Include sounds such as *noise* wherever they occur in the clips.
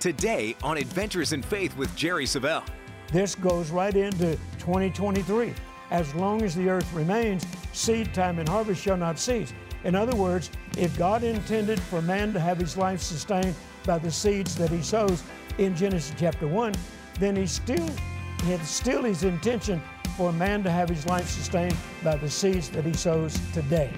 Today on Adventures in Faith with Jerry Savelle. This goes right into 2023. As long as the earth remains, seed time and harvest shall not cease. In other words, if God intended for man to have his life sustained by the seeds that he sows in Genesis chapter 1, then he still it's still his intention for man to have his life sustained by the seeds that he sows today.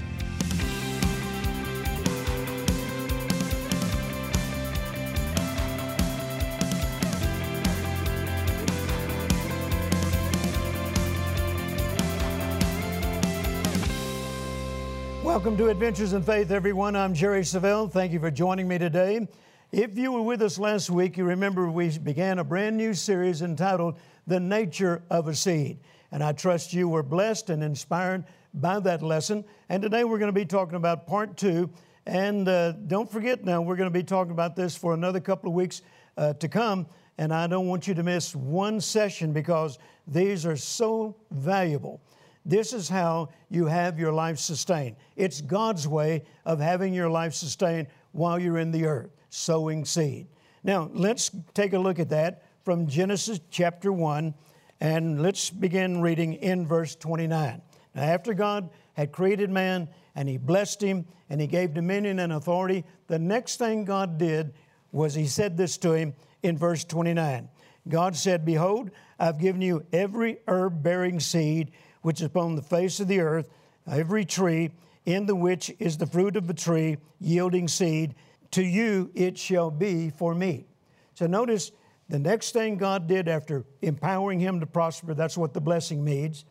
Welcome to Adventures in Faith, everyone. I'm Jerry Savelle. Thank you for joining me today. If you were with us last week, you remember we began a brand new series entitled The Nature of a Seed. And I trust you were blessed and inspired by that lesson. And today we're going to be talking about part two. And uh, don't forget now, we're going to be talking about this for another couple of weeks uh, to come. And I don't want you to miss one session because these are so valuable. This is how you have your life sustained. It's God's way of having your life sustained while you're in the earth, sowing seed. Now, let's take a look at that from Genesis chapter 1, and let's begin reading in verse 29. Now, after God had created man and he blessed him and he gave dominion and authority, the next thing God did was he said this to him in verse 29. God said, Behold, I've given you every herb bearing seed which is upon the face of the earth, every tree in the which is the fruit of a tree yielding seed, to you it shall be for meat. So notice the next thing God did after empowering him to prosper, that's what the blessing means.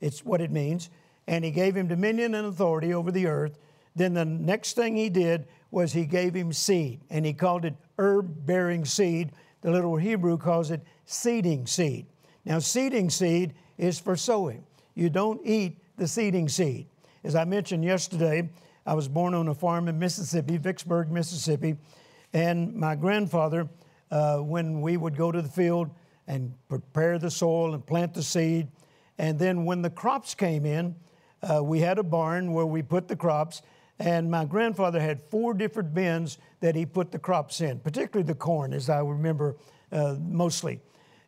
It's what it means. And he gave him dominion and authority over the earth. Then the next thing he did was he gave him seed, and he called it herb bearing seed. The little Hebrew calls it seeding seed. Now, seeding seed is for sowing you don't eat the seeding seed. As I mentioned yesterday, I was born on a farm in Mississippi, Vicksburg, Mississippi, and my grandfather, uh, when we would go to the field and prepare the soil and plant the seed, and then when the crops came in, uh, we had a barn where we put the crops, and my grandfather had four different bins that he put the crops in, particularly the corn, as I remember uh, mostly.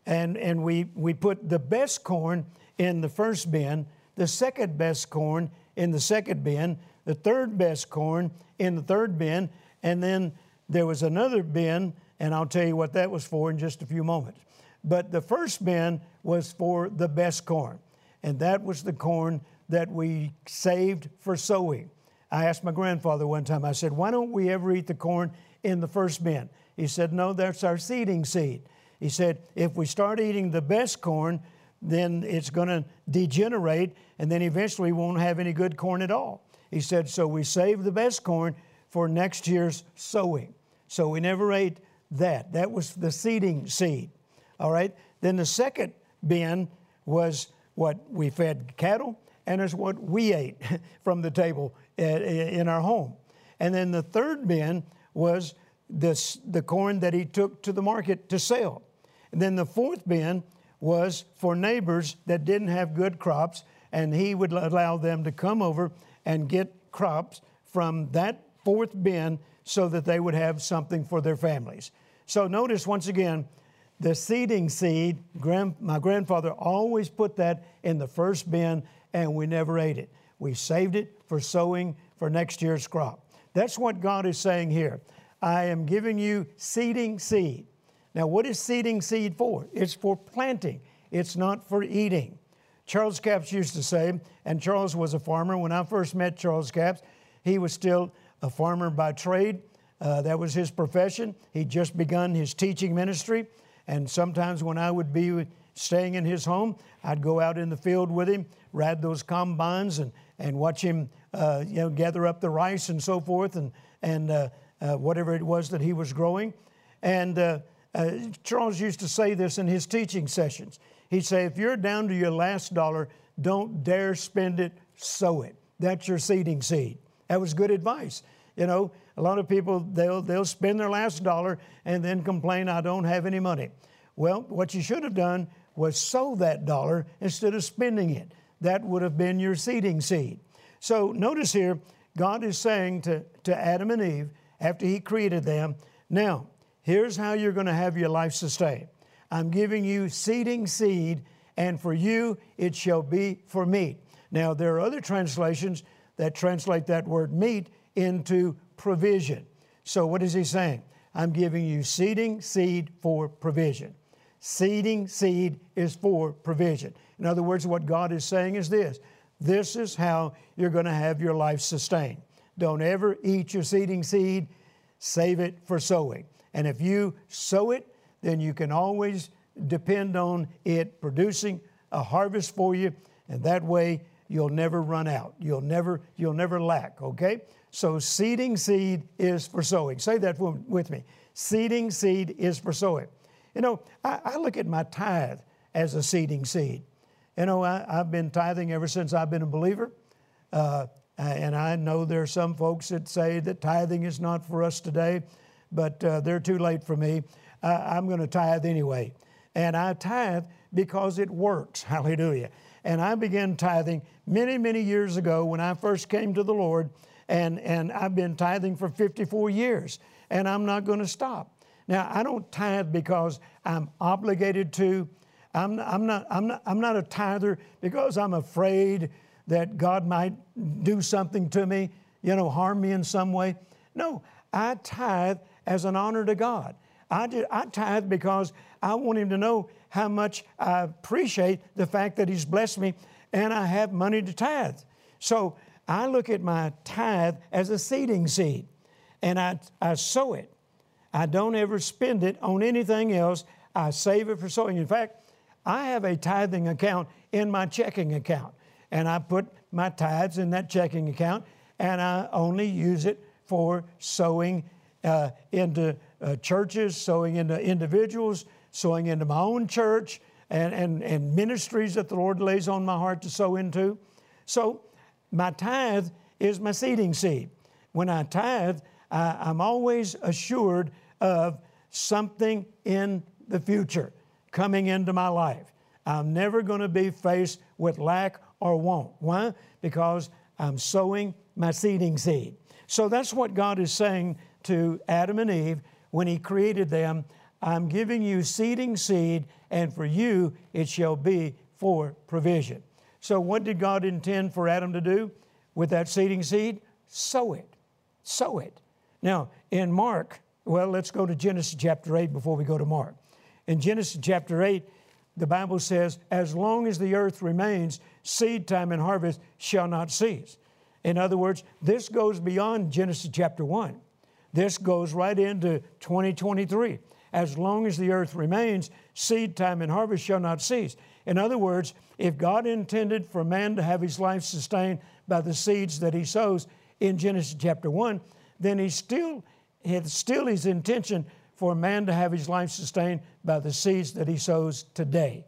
And, and we, we put the best corn in the first bin, the second best corn in the second bin, the third best corn in the third bin, and then there was another bin, and I'll tell you what that was for in just a few moments. But the first bin was for the best corn, and that was the corn that we saved for sowing. I asked my grandfather one time, I said, Why don't we ever eat the corn in the first bin? He said, No, that's our seeding seed. He said, If we start eating the best corn, then it's going to degenerate, and then eventually won't have any good corn at all. He said, So we save the best corn for next year's sowing. So we never ate that. That was the seeding seed. All right? Then the second bin was what we fed cattle, and it's what we ate *laughs* from the table eh, eh, in our home. And then the third bin was this, the corn that he took to the market to sell. And then the fourth bin was for neighbors that didn't have good crops, and he would allow them to come over and get crops from that fourth bin so that they would have something for their families. So notice once again, the seeding seed, my grandfather always put that in the first bin, and we never ate it. We saved it for sowing for next year's crop. That's what God is saying here. I am giving you seeding seed. Now, what is seeding seed for? It's for planting, it's not for eating. Charles Capps used to say, and Charles was a farmer. When I first met Charles Capps, he was still a farmer by trade. Uh, that was his profession. He'd just begun his teaching ministry. And sometimes when I would be staying in his home, I'd go out in the field with him, ride those combines, and, and watch him uh, you know, gather up the rice and so forth, and, and uh, uh whatever it was that he was growing. And uh, Charles used to say this in his teaching sessions. He'd say, if you're down to your last dollar, don't dare spend it, sow it. That's your seeding seed. That was good advice. You know, a lot of people, they'll, they'll spend their last dollar and then complain, I don't have any money. Well, what you should have done was sow that dollar instead of spending it. That would have been your seeding seed. So notice here, God is saying to, to Adam and Eve, after He created them, now, here's how you're going to have your life sustained. I'm giving you seeding seed, and for you it shall be for meat. Now, there are other translations that translate that word meat into provision. So, what is he saying? I'm giving you seeding seed for provision. Seeding seed is for provision. In other words, what God is saying is this this is how you're going to have your life sustained. Don't ever eat your seeding seed, save it for sowing. And if you sow it, then you can always depend on it producing a harvest for you, and that way you'll never run out. You'll never, you'll never lack, okay? So seeding seed is for sowing. Say that with me. Seeding seed is for sowing. You know, I, I look at my tithe as a seeding seed. You know, I, have been tithing ever since I've been a believer. Uh, and I know there are some folks that say that tithing is not for us today, but uh, they're too late for me. Uh, I'm going to tithe anyway. And I tithe because it works. *laughs* Hallelujah. And I began tithing many, many years ago when I first came to the Lord. And, and I've been tithing for 54 years. And I'm not going to stop. Now, I don't tithe because I'm obligated to. I'm, I'm, not, I'm, not, I'm not a tither because I'm afraid that God might do something to me, you know, harm me in some way. No, I tithe as an honor to God. I, did, I tithe because I want Him to know how much I appreciate the fact that He's blessed me and I have money to tithe. So I look at my tithe as a seeding seed and I, I sow it. I don't ever spend it on anything else. I save it for sowing. In fact, I have a tithing account in my checking account, and I put my tithes in that checking account, and I only use it for sowing uh, into uh, churches, sowing into individuals, sowing into my own church, and, and, and ministries that the Lord lays on my heart to sow into. So, my tithe is my seeding seed. When I tithe, I, I'm always assured of something in the future coming into my life. I'm never going to be faced with lack or want. Why? Because I'm sowing my seeding seed. So that's what God is saying to Adam and Eve when He created them. I'm giving you seeding seed, and for you it shall be for provision. So, what did God intend for Adam to do with that seeding seed? Sow it. Sow it. Now, in Mark, well, let's go to Genesis chapter 8 before we go to Mark. In Genesis chapter 8, the Bible says, As long as the earth remains, seed time and harvest shall not cease. In other words, this goes beyond Genesis chapter 1. This goes right into 2023. As long as the earth remains, seed time and harvest shall not cease. In other words, if God intended for man to have his life sustained by the seeds that he sows in Genesis chapter 1, then he still it's still his intention for man to have his life sustained by the seeds that he sows today.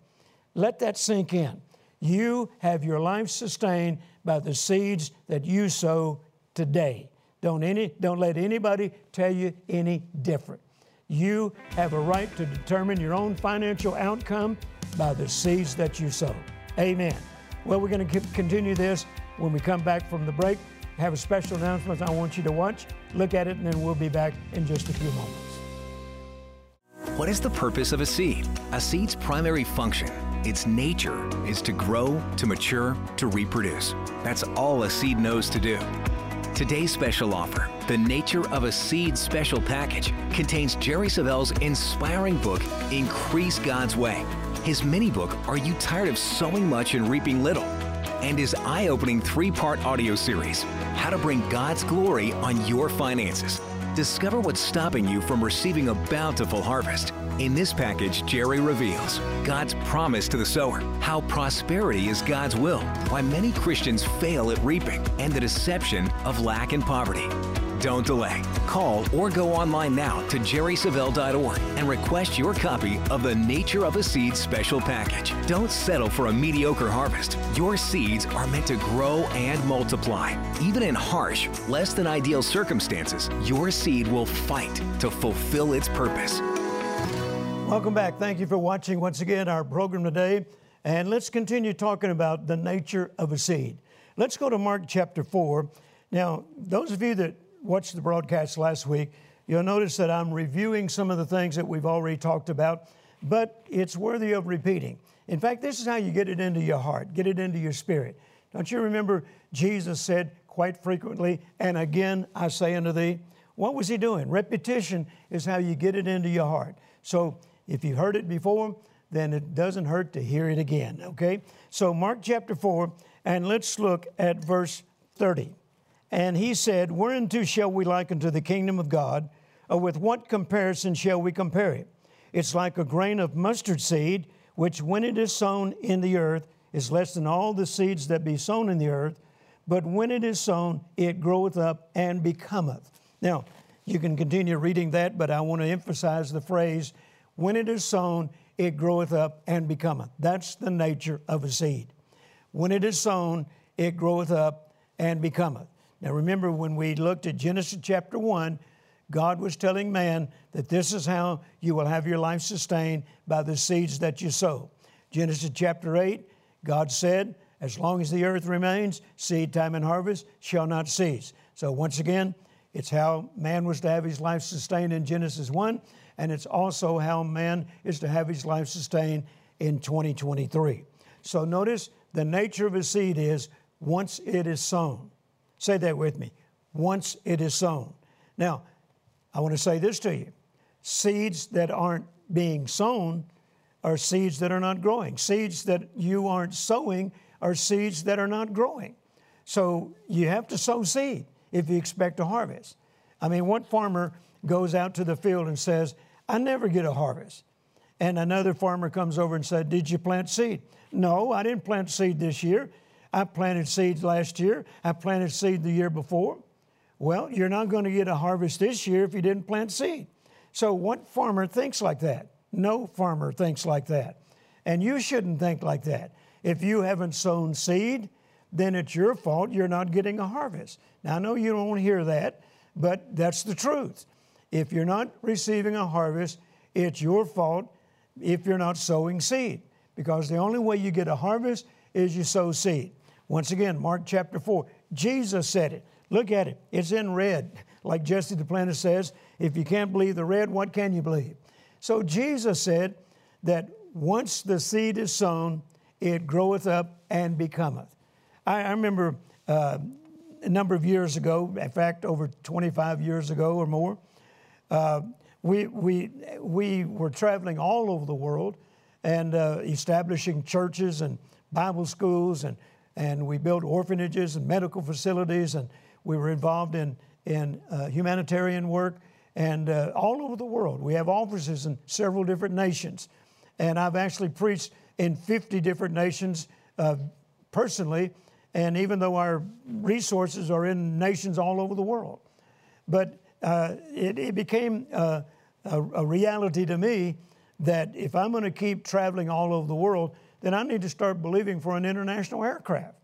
Let that sink in. You have your life sustained by the seeds that you sow today. Don't, any, don't let anybody tell you any different. You have a right to determine your own financial outcome by the seeds that you sow. Amen. Well, we're going to continue this when we come back from the break have a special announcement I want you to watch. Look at it, and then we'll be back in just a few moments. What is the purpose of a seed? A seed's primary function, its nature, is to grow, to mature, to reproduce. That's all a seed knows to do. Today's special offer, The Nature of a Seed Special Package, contains Jerry Savelle's inspiring book, Increase God's Way. His mini book, Are You Tired of Sowing Much and Reaping Little? and his eye opening three part audio series, How to Bring God's Glory on Your Finances. Discover what's stopping you from receiving a bountiful harvest. In this package, Jerry reveals God's promise to the sower, how prosperity is God's will, why many Christians fail at reaping, and the deception of lack and poverty. Don't delay. Call or go online now to jerrysavelle.org and request your copy of the Nature of a Seed special package. Don't settle for a mediocre harvest. Your seeds are meant to grow and multiply. Even in harsh, less than ideal circumstances, your seed will fight to fulfill its purpose. Welcome back. Thank you for watching once again our program today. And let's continue talking about the nature of a seed. Let's go to Mark chapter 4. Now, those of you that watched the broadcast last week You'll notice that I'm reviewing some of the things that we've already talked about, but it's worthy of repeating. In fact, this is how you get it into your heart, get it into your spirit. Don't you remember Jesus said quite frequently, and again I say unto thee? What was he doing? Repetition is how you get it into your heart. So if you heard it before, then it doesn't hurt to hear it again, okay? So, Mark chapter 4, and let's look at verse 30. And he said, Whereunto shall we liken to the kingdom of God, or with what comparison shall we compare it? It's like a grain of mustard seed, which when it is sown in the earth is less than all the seeds that be sown in the earth, but when it is sown, it groweth up and becometh. Now, you can continue reading that, but I want to emphasize the phrase, when it is sown, it groweth up and becometh. That's the nature of a seed. When it is sown, it groweth up and becometh. Now remember, when we looked at Genesis chapter 1, God was telling man that this is how you will have your life sustained by the seeds that you sow. Genesis chapter 8, God said, As long as the earth remains, seed time and harvest shall not cease. So once again, it's how man was to have his life sustained in Genesis 1 and it's also how man is to have his life sustained in 2023. So notice the nature of a seed is once it is sown. Say that with me. Once it is sown. Now, I want to say this to you seeds that aren't being sown are seeds that are not growing. Seeds that you aren't sowing are seeds that are not growing. So you have to sow seed if you expect to harvest. I mean, what farmer goes out to the field and says, I never get a harvest. And another farmer comes over and said, Did you plant seed? No, I didn't plant seed this year. I planted seeds last year. I planted seed the year before. Well, you're not going to get a harvest this year if you didn't plant seed. So, what farmer thinks like that? No farmer thinks like that. And you shouldn't think like that. If you haven't sown seed, then it's your fault you're not getting a harvest. Now, I know you don't want to hear that, but that's the truth. If you're not receiving a harvest, it's your fault if you're not sowing seed, because the only way you get a harvest is you sow seed. Once again, Mark chapter 4, Jesus said it. Look at it, it's in red. *laughs* Like Jesse Duplantis says, if you can't believe the red, what can you believe? So Jesus said that once the seed is sown, it groweth up and becometh. I, I remember uh, a number of years ago, in fact, over 25 years ago or more, uh, we, we, we were traveling all over the world and uh, establishing churches and Bible schools, and, and we built orphanages and medical facilities, and we were involved in, in uh, humanitarian work and uh, all over the world. We have offices in several different nations. And I've actually preached in 50 different nations uh, personally, and even though our resources are in nations all over the world. But uh, it, it, became uh, a, a, reality to me that if I'm going to keep traveling all over the world, then I need to start believing for an international aircraft.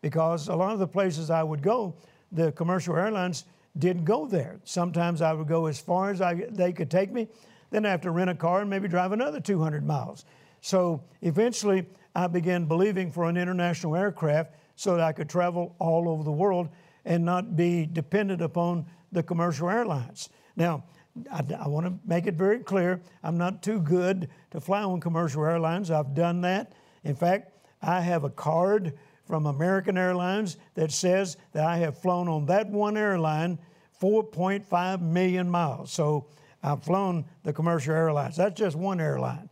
Because a lot of the places I would go, the commercial airlines didn't go there. Sometimes I would go as far as I, they could take me, then I have to rent a car and maybe drive another 200 miles. So eventually, I began believing for an international aircraft so that I could travel all over the world and not be dependent upon the commercial airlines. Now, I, I want to make it very clear I'm not too good to fly on commercial airlines. I've done that. In fact, I have a card from American Airlines that says that I have flown on that one airline 4.5 million miles. So I've flown the commercial airlines. That's just one airline.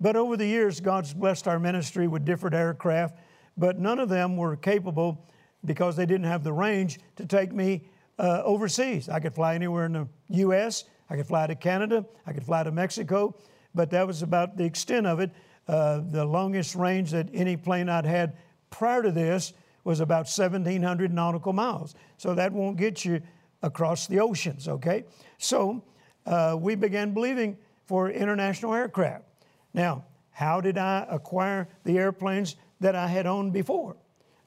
But over the years, God's blessed our ministry with different aircraft, but none of them were capable because they didn't have the range to take me uh, overseas. I could fly anywhere in the U.S., I could fly to Canada, I could fly to Mexico, but that was about the extent of it. Uh, the longest range that any plane I'd had prior to this was about 1,700 nautical miles. So that won't get you across the oceans, okay? So uh, we began believing for international aircraft. Now, how did I acquire the airplanes that I had owned before?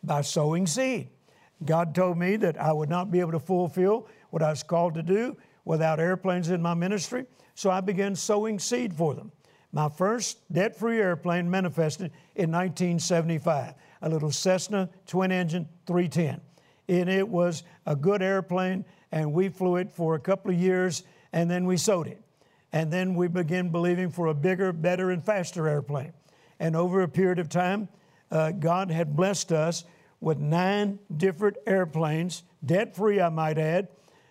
By sowing seed. God told me that I would not be able to fulfill what I was called to do without airplanes in my ministry, so I began sowing seed for them. My first debt free airplane manifested in 1975, a little Cessna twin engine 310. And it was a good airplane, and we flew it for a couple of years. and then we sowed it. And then we began believing for a bigger, better, and faster airplane. And over a period of time, uh, God had blessed us with nine different airplanes, debt free, I might add,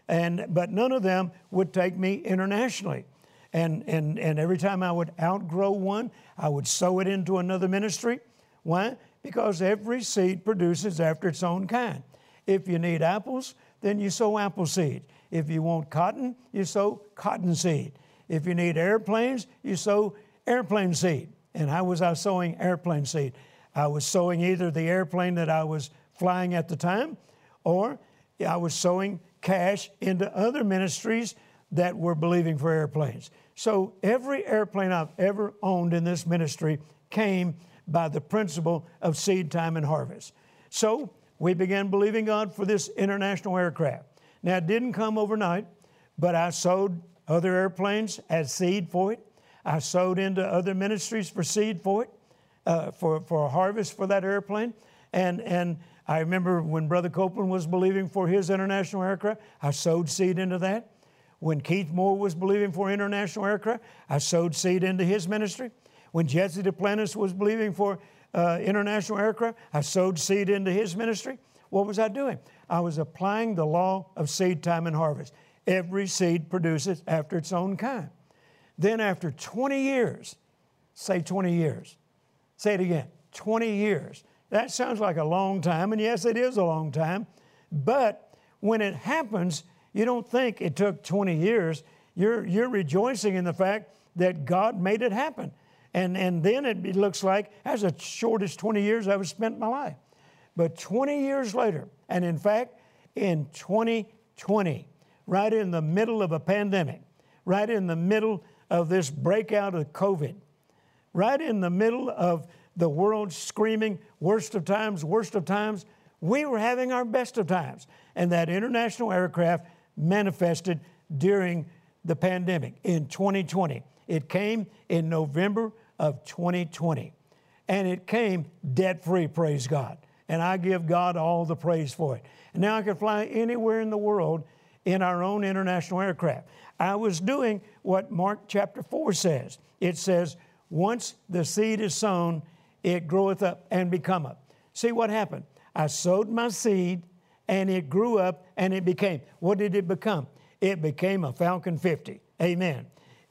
and, but none of them would take me internationally. And, and, and every time I would outgrow one, I would sow it into another ministry. Why? Because every seed produces after its own kind. If you need apples, then you sow apple seed. If you want cotton, you sow cotton seed. If you need airplanes, you sow airplane seed. And how was I sowing airplane seed? I was sowing either the airplane that I was flying at the time, or I was sowing cash into other ministries that were believing for airplanes. So every airplane I've ever owned in this ministry came by the principle of seed time and harvest. So we began believing God for this international aircraft. Now, it didn't come overnight, but I sowed other airplanes as seed for it. I sowed into other ministries for seed for it, uh, for, for a harvest for that airplane. And, and I remember when Brother Copeland was believing for his international aircraft, I sowed seed into that. When Keith Moore was believing for international aircraft, I sowed seed into his ministry. When Jesse Duplantis was believing for uh, international aircraft, I sowed seed into his ministry. What was I doing? I was applying the law of seed time and harvest. Every seed produces after its own kind. Then, after 20 years, say 20 years, say it again 20 years. That sounds like a long time, and yes, it is a long time. But when it happens, you don't think it took 20 years. You're, you're rejoicing in the fact that God made it happen. And, and then it, looks like that's the shortest 20 years I've spent my life. But 20 years later, and in fact, in 2020, right in the middle of a pandemic, right in the middle of this breakout of COVID, right in the middle of the world screaming, worst of times, worst of times, we were having our best of times. And that international aircraft manifested during the pandemic in 2020. It came in November of 2020. And it came debt free, praise God. And I give God all the praise for it. And now I can fly anywhere in the world in our own international aircraft. I was doing what Mark chapter 4 says. It says, Once the seed is sown, it groweth up and becometh. See what happened? I sowed my seed and it grew up and it became. What did it become? It became a Falcon 50. Amen.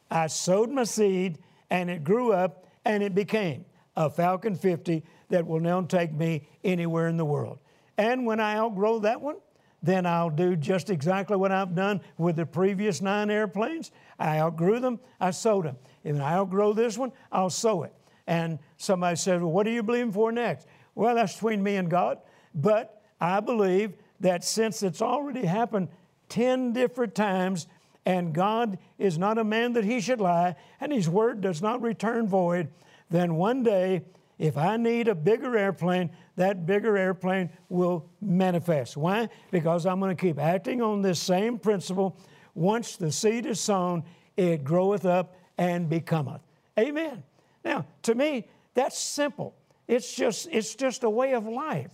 I sowed my seed and it grew up and it became a Falcon 50 that will now take me anywhere in the world. And when I outgrow that one, then I'll do just exactly what I've done with the previous nine airplanes. I outgrew them, I sowed them. If I outgrow this one, I'll sow it. And somebody says, Well, what are you believing for next? Well, that's between me and God. But I believe that since it's already happened 10 different times, and God is not a man that he should lie, and his word does not return void, then one day, if I need a bigger airplane, that bigger airplane will manifest. Why? Because I'm going to keep acting on this same principle. Once the seed is sown, it groweth up and becometh. Amen. Now, to me, that's simple. It's just, it's just a way of life.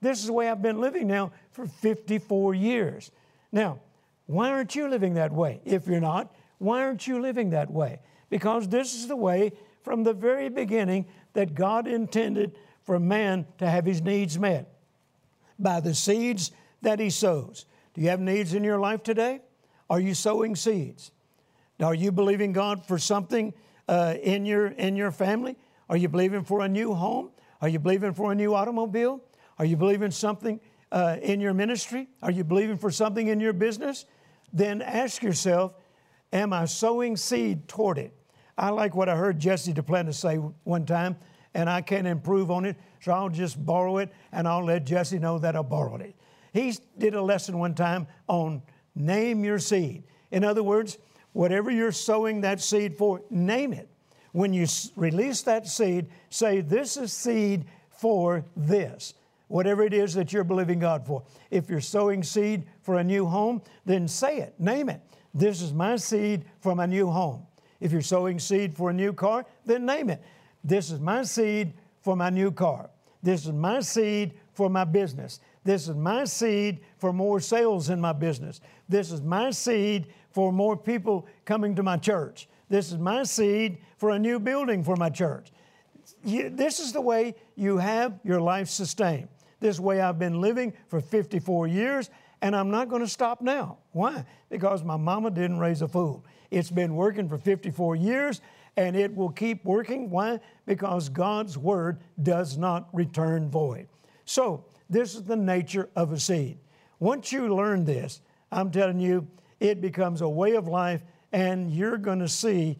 This is the way I've been living now for 54 years. Now, why aren't you living that way? If you're not, why aren't you living that way? Because this is the way from the very beginning that God intended for man to have his needs met by the seeds that he sows. Do you have needs in your life today? Are you sowing seeds? Are you believing God for something uh, in, your, in your family? Are you believing for a new home? Are you believing for a new automobile? Are you believing something uh, in your ministry? Are you believing for something in your business? Then ask yourself, am I sowing seed toward it? I like what I heard Jesse Duplantis say one time, and I can't improve on it, so I'll just borrow it and I'll let Jesse know that I borrowed it. He did a lesson one time on name your seed. In other words, whatever you're sowing that seed for, name it. When you release that seed, say, This is seed for this whatever it is that you're believing God for. If you're sowing seed for a new home, then say it, name it. This is my seed for my new home. If you're sowing seed for a new car, then name it. This is my seed for my new car. This is my seed for my business. This is my seed for more sales in my business. This is my seed for more people coming to my church. This is my seed for a new building for my church. This is the way you have your life sustained. This way I've been living for 54 years, and I'm not going to stop now. Why? Because my mama didn't raise a fool. It's been working for 54 years, and it will keep working. Why? Because God's word does not return void. So, this is the nature of a seed. Once you learn this, I'm telling you, it becomes a way of life, and you're going to see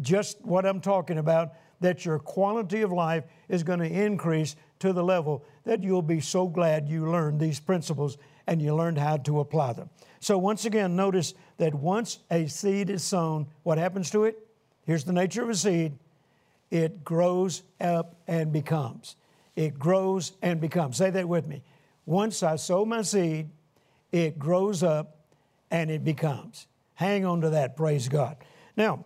just what I'm talking about that your quality of life is going to increase to the level that you'll be so glad you learned these principles and you learned how to apply them. So, once again, notice that once a seed is sown, what happens to it? Here's the nature of a seed it grows up and becomes. It grows and becomes. Say that with me. Once I sow my seed, it grows up and it becomes. Hang on to that, praise God. Now,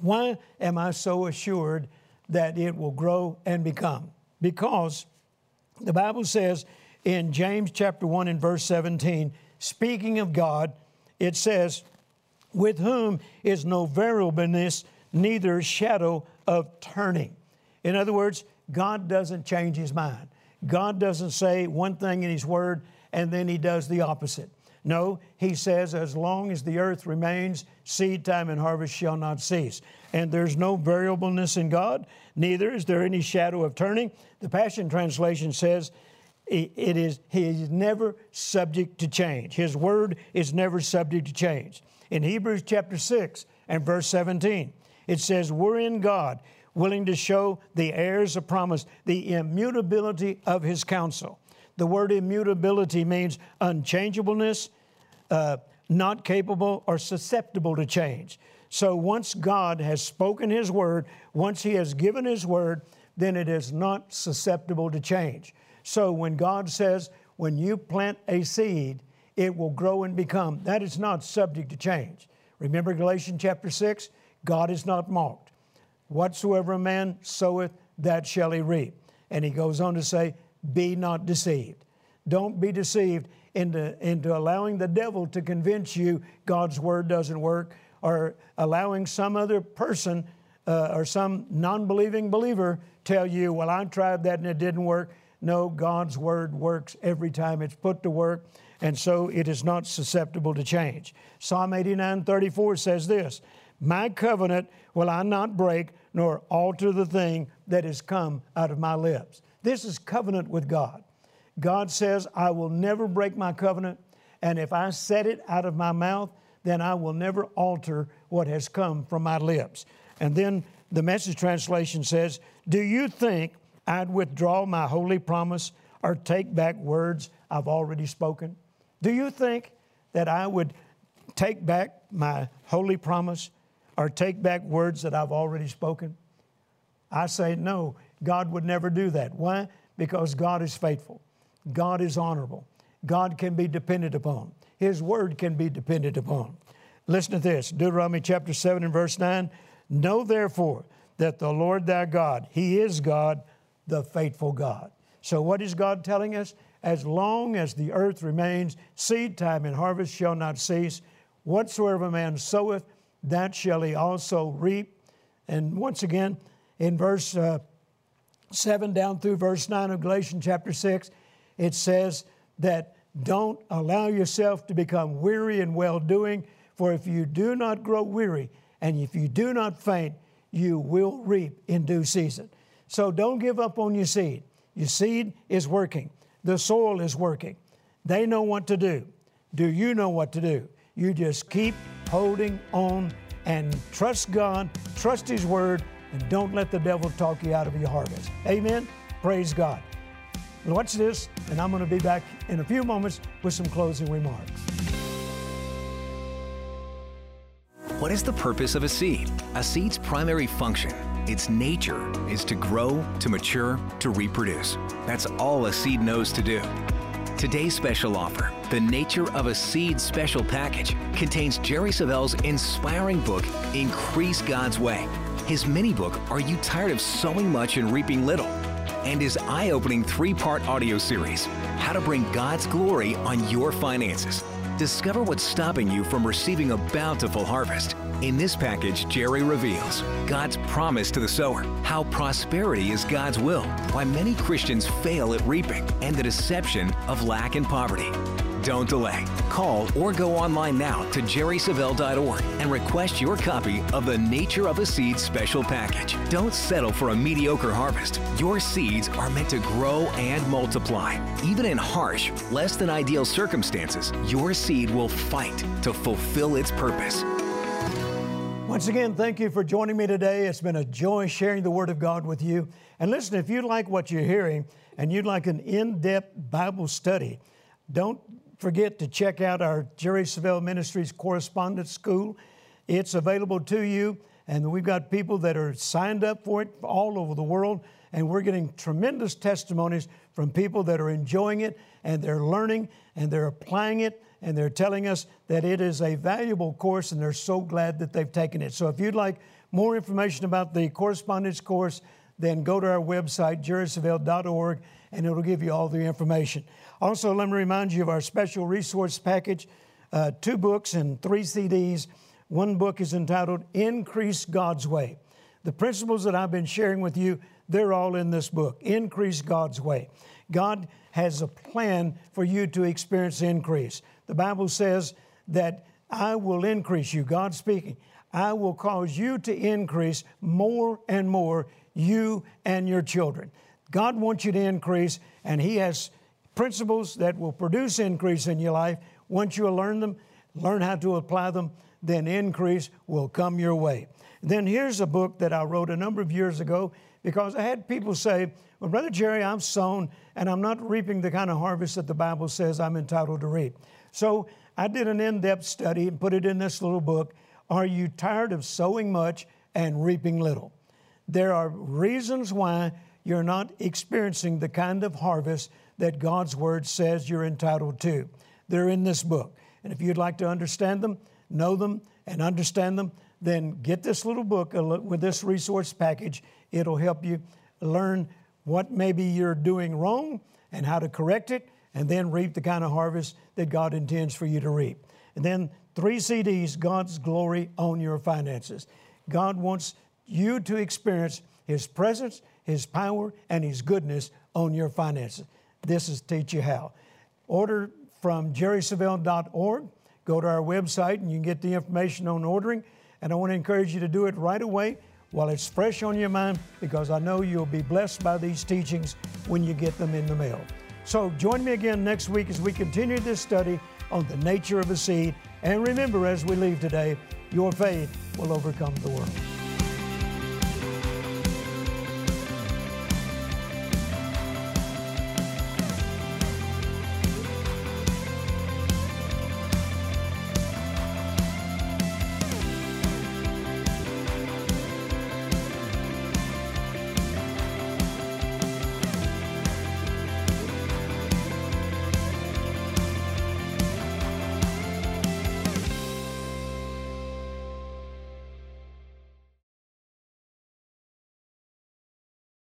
why am I so assured that it will grow and become? Because the Bible says in James chapter 1 and verse 17, speaking of God, it says, with whom is no variableness, neither shadow of turning. In other words, God doesn't change his mind. God doesn't say one thing in his word and then he does the opposite. No, he says, as long as the earth remains, seed time and harvest shall not cease. And there's no variableness in God, neither is there any shadow of turning. The Passion Translation says, it is he is never subject to change. His word is never subject to change. In Hebrews chapter 6 and verse 17, it says, We're in God, willing to show the heirs of promise the immutability of his counsel. The word immutability means unchangeableness, uh, not capable or susceptible to change. So once God has spoken His word, once He has given His word, then it is not susceptible to change. So when God says, when you plant a seed, it will grow and become, that is not subject to change. Remember Galatians chapter 6? God is not mocked. Whatsoever a man soweth, that shall he reap. And he goes on to say, Be not deceived. Don't be deceived into, into allowing the devil to convince you God's word doesn't work or allowing some other person uh, or some non believing believer tell you, Well, I tried that and it didn't work. No, God's word works every time it's put to work, and so it is not susceptible to change. Psalm 89 34 says this My covenant will I not break, nor alter the thing that has come out of my lips. This is covenant with God. God says, I will never break my covenant, and if I set it out of my mouth, then I will never alter what has come from my lips. And then the message translation says, Do you think I'd withdraw my holy promise or take back words I've already spoken? Do you think that I would take back my holy promise or take back words that I've already spoken? I say no, God would never do that. Why? Because God is faithful, God is honorable, God can be depended upon, His word can be depended upon. Listen to this Deuteronomy chapter 7 and verse 9. Know therefore that the Lord thy God, He is God the faithful God. So, what is God telling us? As long as the earth remains, seed time and harvest shall not cease. Whatsoever man soweth, that shall he also reap. And once again, in verse uh, 7 down through verse 9 of Galatians chapter 6, it says that don't allow yourself to become weary in well doing, for if you do not grow weary and if you do not faint, you will reap in due season. So don't give up on your seed. Your seed is working, the soil is working. They know what to do. Do you know what to do? You just keep holding on and trust God, trust His Word, and don't let the devil talk you out of your harvest. Amen? Praise God. Watch this, and I'm going to be back in a few moments with some closing remarks. What is the purpose of a seed? A seed's primary function its nature is to grow, to mature, to reproduce. That's all a seed knows to do. Today's special offer, the Nature of a Seed Special Package, contains Jerry Savelle's inspiring book, Increase God's Way. His mini book, Are You Tired of Sowing Much and Reaping Little? And his eye opening three part audio series, How to Bring God's Glory on Your Finances. Discover what's stopping you from receiving a bountiful harvest. In this package, Jerry reveals God's promise to the sower, how prosperity is God's will, why many Christians fail at reaping, and the deception of lack and poverty. Don't delay. Call or go online now to jerrysavelle.org and request your copy of the Nature of a Seed special package. Don't settle for a mediocre harvest. Your seeds are meant to grow and multiply. Even in harsh, less than ideal circumstances, your seed will fight to fulfill its purpose. Once again, thank you for joining me today. It's been a joy sharing the Word of God with you. And listen, if you like what you're hearing and you'd like an in depth Bible study, don't forget to check out our Jerry Savelle Ministries Correspondence School. It's available to you, and we've got people that are signed up for it all over the world, and we're getting tremendous testimonies from people that are enjoying it and they're learning and they're applying it and they're telling us that it is a valuable course and they're so glad that they've taken it. So if you'd like more information about the correspondence course, then go to our website, jerrysavelle.org, and it'll give you all the information. Also, let me remind you of our special resource package uh, two books and three CDs. One book is entitled Increase God's Way. The principles that I've been sharing with you, they're all in this book Increase God's Way. God has a plan for you to experience increase. The Bible says that I will increase you, God speaking. I will cause you to increase more and more, you and your children. God wants you to increase, and He has principles that will produce increase in your life. Once you learn them, learn how to apply them, then increase will come your way. Then here's a book that I wrote a number of years ago because I had people say, Well, Brother Jerry, I've sown and I'm not reaping the kind of harvest that the Bible says I'm entitled to reap. So I did an in depth study and put it in this little book. Are you tired of sowing much and reaping little? There are reasons why you're not experiencing the kind of harvest that God's Word says you're entitled to. They're in this book. And if you'd like to understand them, know them, and understand them, then get this little book with this resource package. It'll help you learn what maybe you're doing wrong and how to correct it, and then reap the kind of harvest that God intends for you to reap. And then three CDs God's glory on your finances. God wants you to experience His presence, His power, and His goodness on your finances. This is Teach You How. Order from jerrysavelle.org. Go to our website and you can get the information on ordering. And I want to encourage you to do it right away while it's fresh on your mind because I know you'll be blessed by these teachings when you get them in the mail. So join me again next week as we continue this study on the nature of a seed. And remember, as we leave today, your faith will overcome the world.